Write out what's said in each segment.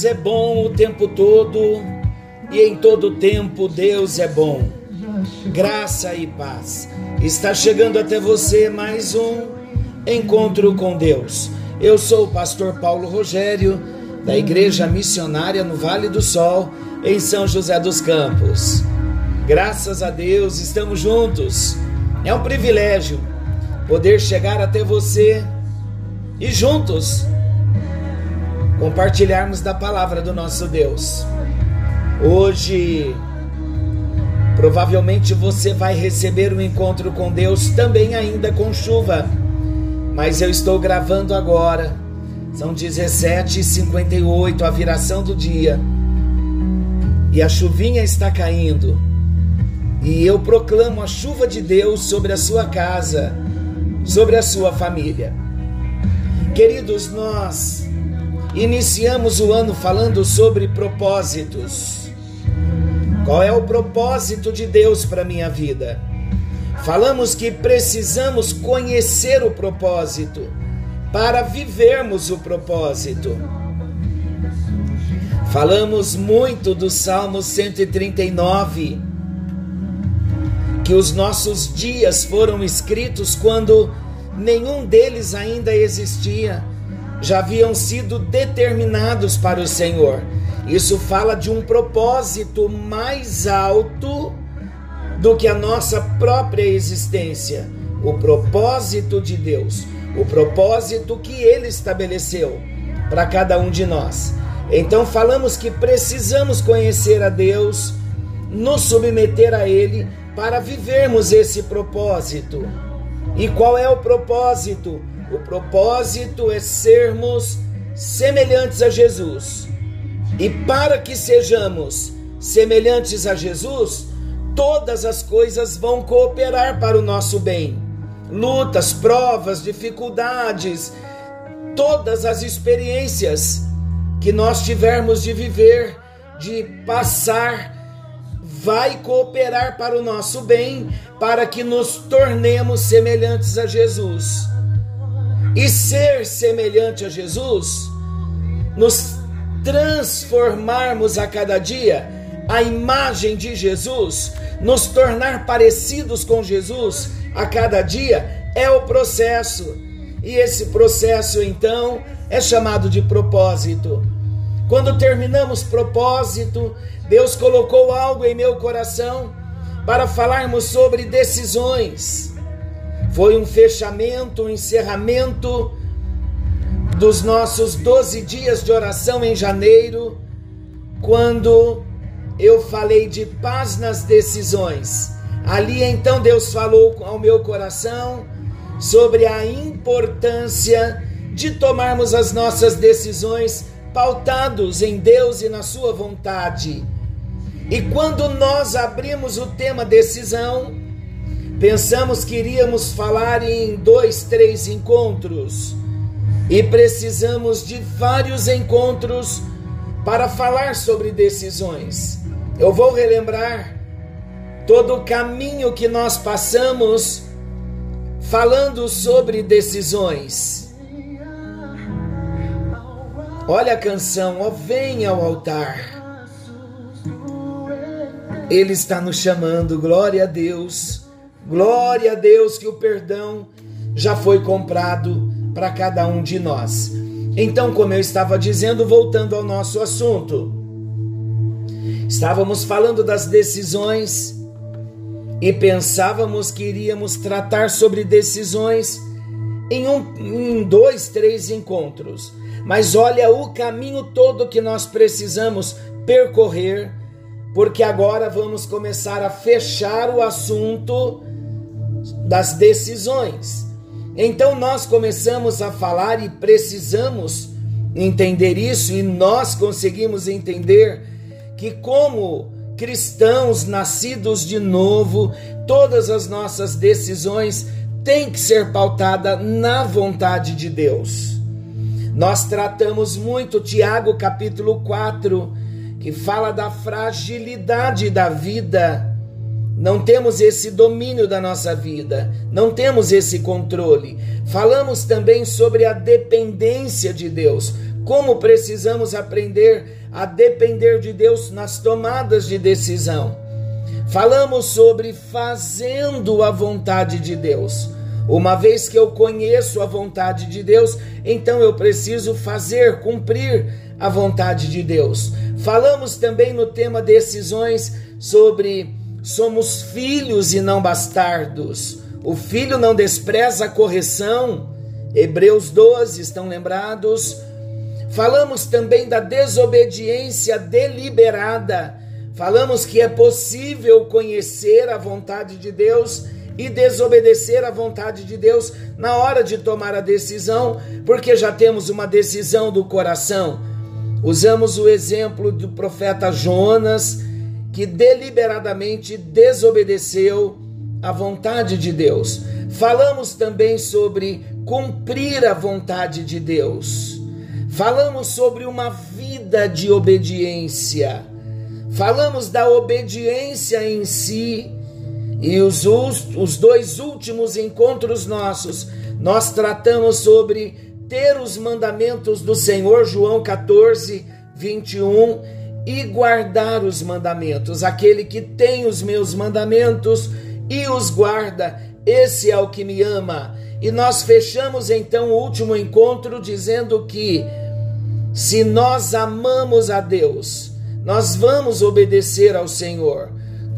Deus é bom o tempo todo e em todo tempo Deus é bom. Graça e paz. Está chegando até você mais um encontro com Deus. Eu sou o pastor Paulo Rogério, da Igreja Missionária no Vale do Sol, em São José dos Campos. Graças a Deus, estamos juntos. É um privilégio poder chegar até você e juntos compartilharmos da palavra do nosso Deus. Hoje, provavelmente você vai receber um encontro com Deus também ainda com chuva, mas eu estou gravando agora. São 17h58, a viração do dia. E a chuvinha está caindo. E eu proclamo a chuva de Deus sobre a sua casa, sobre a sua família. Queridos, nós Iniciamos o ano falando sobre propósitos. Qual é o propósito de Deus para minha vida? Falamos que precisamos conhecer o propósito para vivermos o propósito. Falamos muito do Salmo 139, que os nossos dias foram escritos quando nenhum deles ainda existia já haviam sido determinados para o Senhor. Isso fala de um propósito mais alto do que a nossa própria existência. O propósito de Deus, o propósito que Ele estabeleceu para cada um de nós. Então, falamos que precisamos conhecer a Deus, nos submeter a Ele para vivermos esse propósito. E qual é o propósito? O propósito é sermos semelhantes a Jesus. E para que sejamos semelhantes a Jesus, todas as coisas vão cooperar para o nosso bem. Lutas, provas, dificuldades, todas as experiências que nós tivermos de viver, de passar, vai cooperar para o nosso bem, para que nos tornemos semelhantes a Jesus e ser semelhante a Jesus, nos transformarmos a cada dia a imagem de Jesus, nos tornar parecidos com Jesus a cada dia, é o processo. E esse processo, então, é chamado de propósito. Quando terminamos propósito, Deus colocou algo em meu coração para falarmos sobre decisões. Foi um fechamento, um encerramento dos nossos 12 dias de oração em janeiro, quando eu falei de paz nas decisões. Ali então Deus falou ao meu coração sobre a importância de tomarmos as nossas decisões pautados em Deus e na Sua vontade. E quando nós abrimos o tema decisão, Pensamos que iríamos falar em dois, três encontros e precisamos de vários encontros para falar sobre decisões. Eu vou relembrar todo o caminho que nós passamos falando sobre decisões. Olha a canção, ó, venha ao altar. Ele está nos chamando, glória a Deus. Glória a Deus que o perdão já foi comprado para cada um de nós. Então, como eu estava dizendo, voltando ao nosso assunto, estávamos falando das decisões e pensávamos que iríamos tratar sobre decisões em um, em dois, três encontros. Mas olha o caminho todo que nós precisamos percorrer, porque agora vamos começar a fechar o assunto das decisões. Então nós começamos a falar e precisamos entender isso, e nós conseguimos entender que, como cristãos nascidos de novo, todas as nossas decisões têm que ser pautada na vontade de Deus. Nós tratamos muito Tiago capítulo 4, que fala da fragilidade da vida não temos esse domínio da nossa vida, não temos esse controle. Falamos também sobre a dependência de Deus, como precisamos aprender a depender de Deus nas tomadas de decisão. Falamos sobre fazendo a vontade de Deus. Uma vez que eu conheço a vontade de Deus, então eu preciso fazer, cumprir a vontade de Deus. Falamos também no tema decisões sobre somos filhos e não bastardos. O filho não despreza a correção. Hebreus 12, estão lembrados? Falamos também da desobediência deliberada. Falamos que é possível conhecer a vontade de Deus e desobedecer à vontade de Deus na hora de tomar a decisão, porque já temos uma decisão do coração. Usamos o exemplo do profeta Jonas, que deliberadamente desobedeceu à vontade de Deus. Falamos também sobre cumprir a vontade de Deus. Falamos sobre uma vida de obediência. Falamos da obediência em si. E os, os dois últimos encontros nossos, nós tratamos sobre ter os mandamentos do Senhor, João 14, 21, e guardar os mandamentos. Aquele que tem os meus mandamentos e os guarda, esse é o que me ama. E nós fechamos então o último encontro dizendo que se nós amamos a Deus, nós vamos obedecer ao Senhor.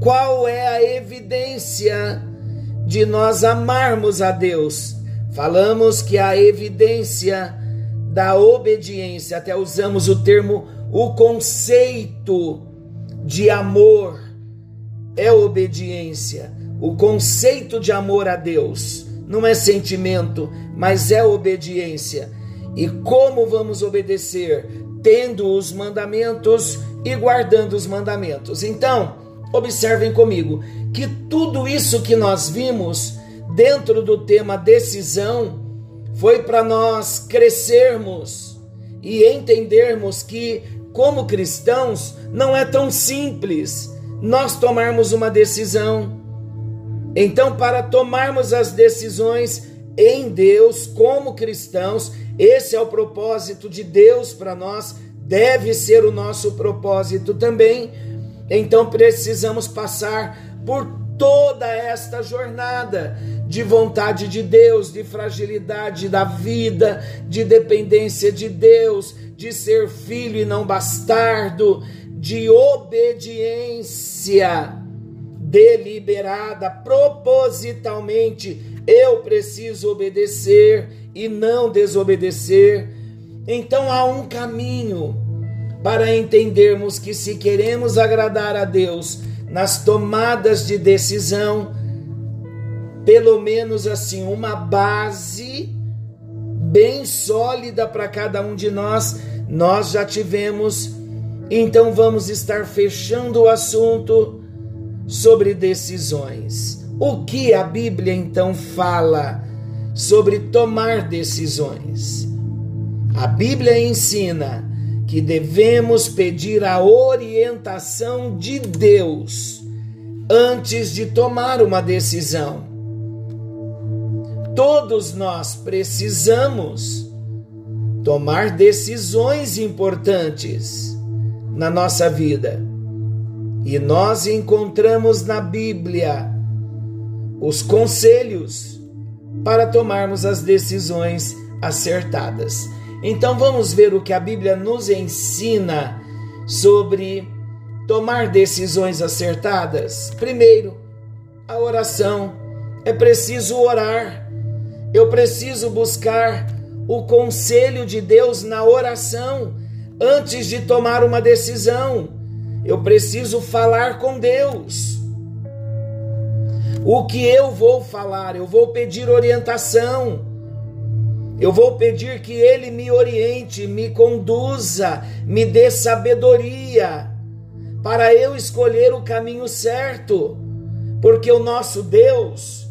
Qual é a evidência de nós amarmos a Deus? Falamos que a evidência da obediência, até usamos o termo, o conceito de amor é obediência. O conceito de amor a Deus não é sentimento, mas é obediência. E como vamos obedecer? Tendo os mandamentos e guardando os mandamentos. Então, observem comigo que tudo isso que nós vimos dentro do tema decisão foi para nós crescermos e entendermos que, como cristãos, não é tão simples nós tomarmos uma decisão. Então, para tomarmos as decisões em Deus como cristãos, esse é o propósito de Deus para nós, deve ser o nosso propósito também. Então precisamos passar por toda esta jornada de vontade de Deus, de fragilidade da vida, de dependência de Deus, de ser filho e não bastardo, de obediência deliberada, propositalmente. Eu preciso obedecer e não desobedecer. Então há um caminho para entendermos que se queremos agradar a Deus nas tomadas de decisão, pelo menos assim, uma base bem sólida para cada um de nós, nós já tivemos. Então vamos estar fechando o assunto sobre decisões. O que a Bíblia então fala sobre tomar decisões. A Bíblia ensina que devemos pedir a orientação de Deus antes de tomar uma decisão. Todos nós precisamos tomar decisões importantes na nossa vida. E nós encontramos na Bíblia os conselhos para tomarmos as decisões acertadas. Então vamos ver o que a Bíblia nos ensina sobre tomar decisões acertadas. Primeiro, a oração. É preciso orar. Eu preciso buscar o conselho de Deus na oração antes de tomar uma decisão. Eu preciso falar com Deus. O que eu vou falar? Eu vou pedir orientação. Eu vou pedir que Ele me oriente, me conduza, me dê sabedoria para eu escolher o caminho certo, porque o nosso Deus,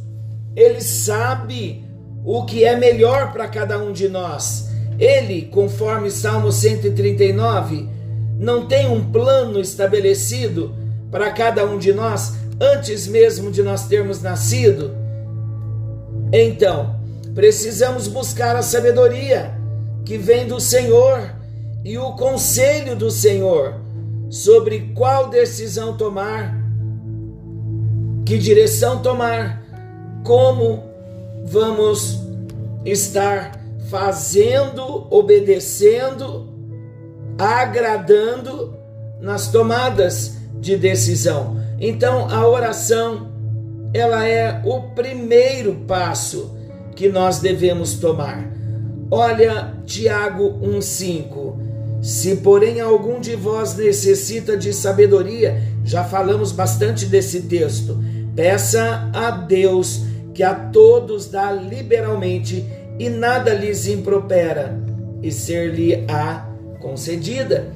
Ele sabe o que é melhor para cada um de nós. Ele, conforme Salmo 139, não tem um plano estabelecido para cada um de nós antes mesmo de nós termos nascido. Então, precisamos buscar a sabedoria que vem do Senhor e o conselho do Senhor sobre qual decisão tomar, que direção tomar, como vamos estar fazendo, obedecendo, agradando nas tomadas de decisão. Então, a oração ela é o primeiro passo que nós devemos tomar. Olha Tiago 1:5. Se porém algum de vós necessita de sabedoria, já falamos bastante desse texto. Peça a Deus que a todos dá liberalmente e nada lhes impropera, e ser-lhe-á concedida.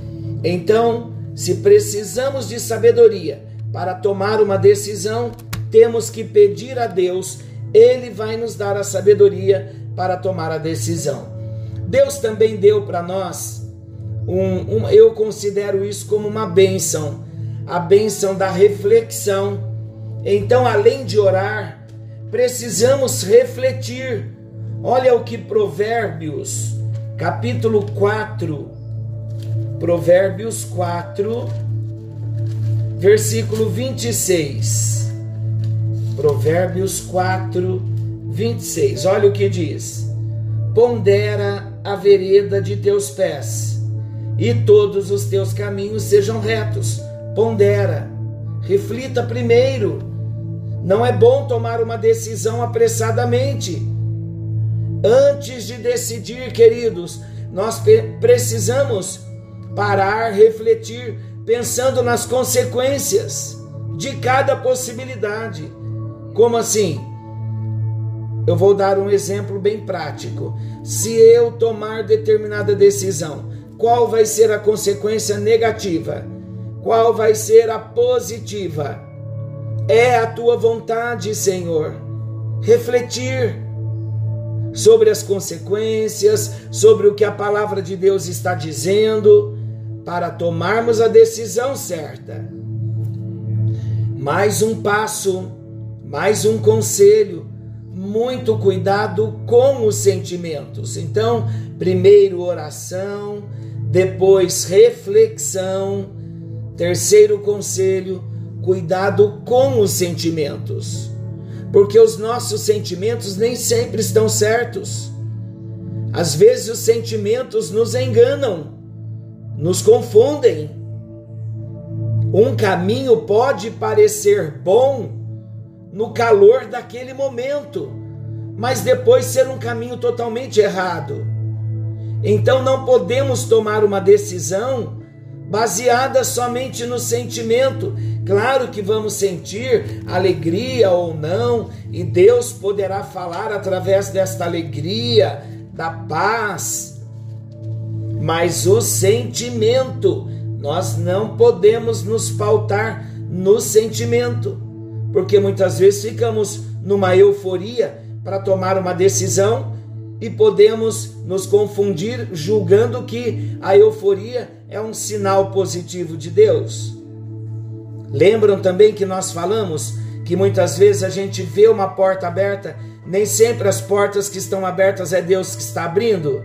Então, se precisamos de sabedoria para tomar uma decisão, temos que pedir a Deus, ele vai nos dar a sabedoria para tomar a decisão. Deus também deu para nós um, um, eu considero isso como uma bênção, a bênção da reflexão. Então, além de orar, precisamos refletir. Olha o que Provérbios, capítulo 4, Provérbios 4, versículo 26. Provérbios 4, 26. Olha o que diz: Pondera a vereda de teus pés, e todos os teus caminhos sejam retos. Pondera, reflita primeiro. Não é bom tomar uma decisão apressadamente. Antes de decidir, queridos, nós precisamos parar, refletir, pensando nas consequências de cada possibilidade. Como assim? Eu vou dar um exemplo bem prático. Se eu tomar determinada decisão, qual vai ser a consequência negativa? Qual vai ser a positiva? É a tua vontade, Senhor. Refletir sobre as consequências, sobre o que a palavra de Deus está dizendo para tomarmos a decisão certa. Mais um passo, mais um conselho, muito cuidado com os sentimentos. Então, primeiro oração, depois reflexão, terceiro conselho, cuidado com os sentimentos. Porque os nossos sentimentos nem sempre estão certos. Às vezes os sentimentos nos enganam nos confundem. Um caminho pode parecer bom no calor daquele momento, mas depois ser um caminho totalmente errado. Então não podemos tomar uma decisão baseada somente no sentimento. Claro que vamos sentir alegria ou não, e Deus poderá falar através desta alegria, da paz, mas o sentimento. Nós não podemos nos pautar no sentimento, porque muitas vezes ficamos numa euforia para tomar uma decisão e podemos nos confundir julgando que a euforia é um sinal positivo de Deus. Lembram também que nós falamos que muitas vezes a gente vê uma porta aberta, nem sempre as portas que estão abertas é Deus que está abrindo.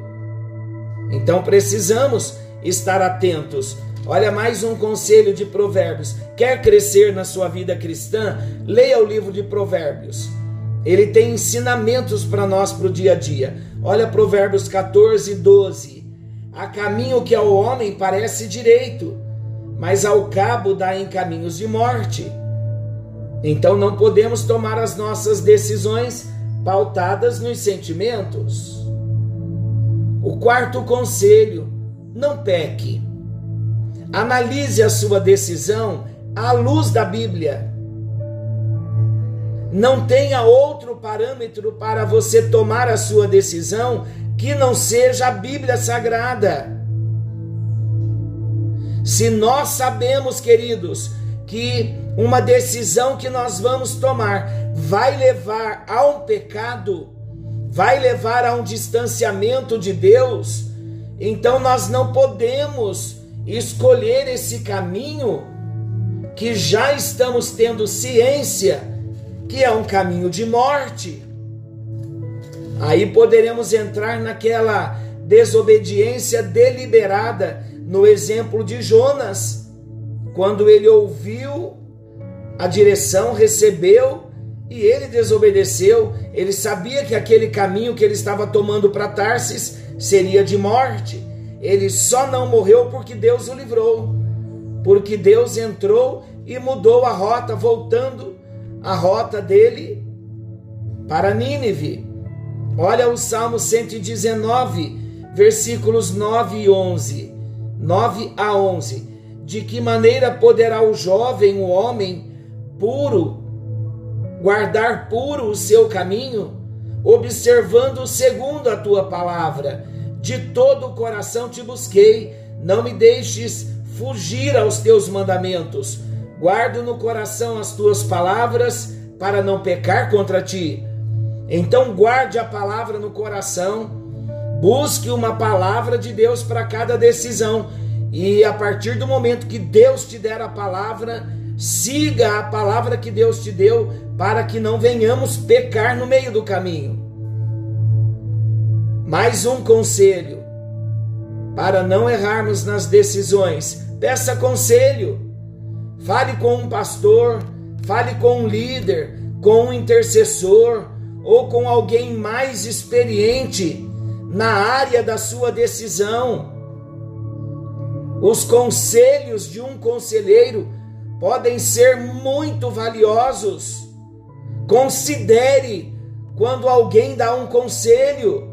Então precisamos estar atentos. Olha mais um conselho de Provérbios. Quer crescer na sua vida cristã? Leia o livro de Provérbios. Ele tem ensinamentos para nós para o dia a dia. Olha Provérbios 14, 12. Há caminho que ao homem parece direito, mas ao cabo dá em caminhos de morte. Então não podemos tomar as nossas decisões pautadas nos sentimentos. O quarto conselho: não peque. Analise a sua decisão à luz da Bíblia. Não tenha outro parâmetro para você tomar a sua decisão que não seja a Bíblia Sagrada. Se nós sabemos, queridos, que uma decisão que nós vamos tomar vai levar a um pecado, vai levar a um distanciamento de Deus, então nós não podemos escolher esse caminho que já estamos tendo ciência que é um caminho de morte. Aí poderemos entrar naquela desobediência deliberada no exemplo de Jonas, quando ele ouviu a direção, recebeu e ele desobedeceu. Ele sabia que aquele caminho que ele estava tomando para Tarsis seria de morte. Ele só não morreu porque Deus o livrou, porque Deus entrou e mudou a rota, voltando a rota dele para Nínive. Olha o Salmo 119, versículos 9 e 11. 9 a 11. De que maneira poderá o jovem, o homem puro, guardar puro o seu caminho, observando segundo a tua palavra? De todo o coração te busquei, não me deixes fugir aos teus mandamentos. Guardo no coração as tuas palavras para não pecar contra ti. Então guarde a palavra no coração, busque uma palavra de Deus para cada decisão. E a partir do momento que Deus te der a palavra, siga a palavra que Deus te deu, para que não venhamos pecar no meio do caminho. Mais um conselho para não errarmos nas decisões. Peça conselho. Fale com um pastor, fale com um líder, com um intercessor, ou com alguém mais experiente na área da sua decisão. Os conselhos de um conselheiro podem ser muito valiosos. Considere quando alguém dá um conselho.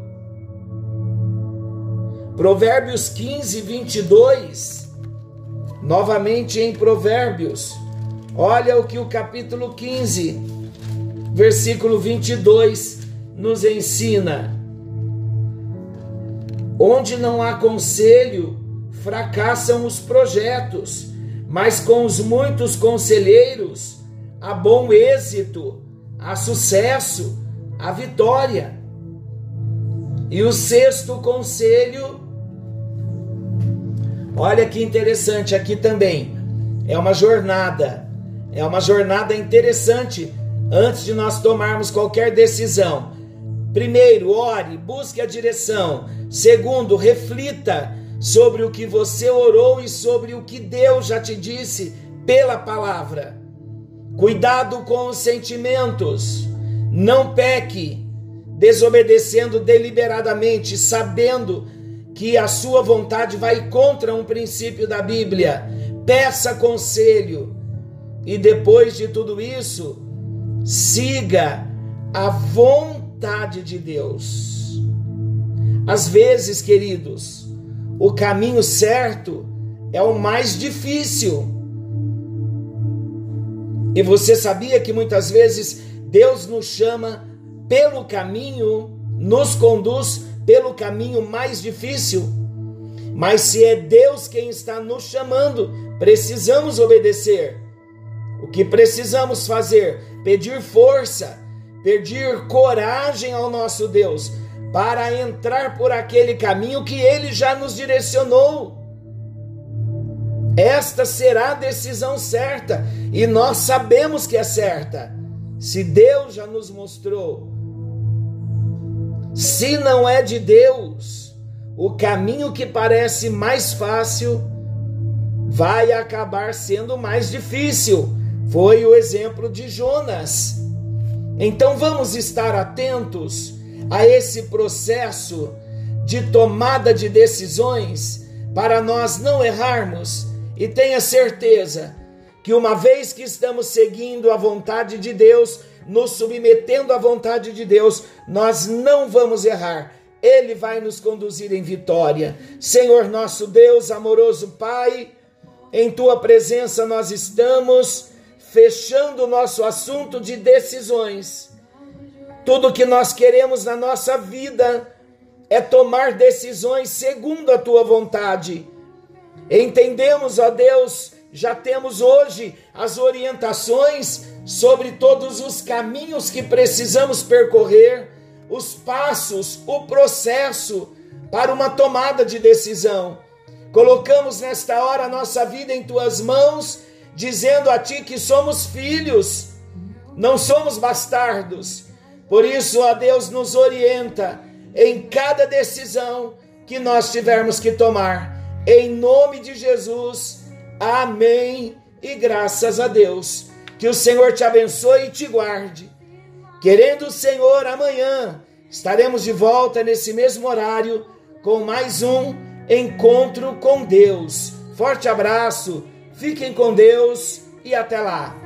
Provérbios 15, 22. Novamente em Provérbios. Olha o que o capítulo 15 versículo 22 nos ensina: Onde não há conselho, fracassam os projetos, mas com os muitos conselheiros há bom êxito, há sucesso, há vitória. E o sexto conselho, olha que interessante aqui também, é uma jornada, é uma jornada interessante antes de nós tomarmos qualquer decisão. Primeiro, ore, busque a direção. Segundo, reflita sobre o que você orou e sobre o que Deus já te disse pela palavra. Cuidado com os sentimentos. Não peque desobedecendo deliberadamente, sabendo que a sua vontade vai contra um princípio da Bíblia. Peça conselho. E depois de tudo isso, Siga a vontade de Deus. Às vezes, queridos, o caminho certo é o mais difícil. E você sabia que muitas vezes Deus nos chama pelo caminho, nos conduz pelo caminho mais difícil? Mas se é Deus quem está nos chamando, precisamos obedecer. O que precisamos fazer? Pedir força, pedir coragem ao nosso Deus para entrar por aquele caminho que ele já nos direcionou. Esta será a decisão certa e nós sabemos que é certa. Se Deus já nos mostrou, se não é de Deus, o caminho que parece mais fácil vai acabar sendo mais difícil foi o exemplo de Jonas. Então vamos estar atentos a esse processo de tomada de decisões para nós não errarmos e tenha certeza que uma vez que estamos seguindo a vontade de Deus, nos submetendo à vontade de Deus, nós não vamos errar. Ele vai nos conduzir em vitória. Senhor nosso Deus, amoroso Pai, em tua presença nós estamos fechando o nosso assunto de decisões. Tudo que nós queremos na nossa vida é tomar decisões segundo a tua vontade. Entendemos, ó Deus, já temos hoje as orientações sobre todos os caminhos que precisamos percorrer, os passos, o processo para uma tomada de decisão. Colocamos nesta hora a nossa vida em tuas mãos dizendo a ti que somos filhos, não somos bastardos. Por isso, a Deus nos orienta em cada decisão que nós tivermos que tomar. Em nome de Jesus, amém e graças a Deus. Que o Senhor te abençoe e te guarde. Querendo o Senhor, amanhã estaremos de volta nesse mesmo horário com mais um encontro com Deus. Forte abraço, fiquem com Deus e até lá.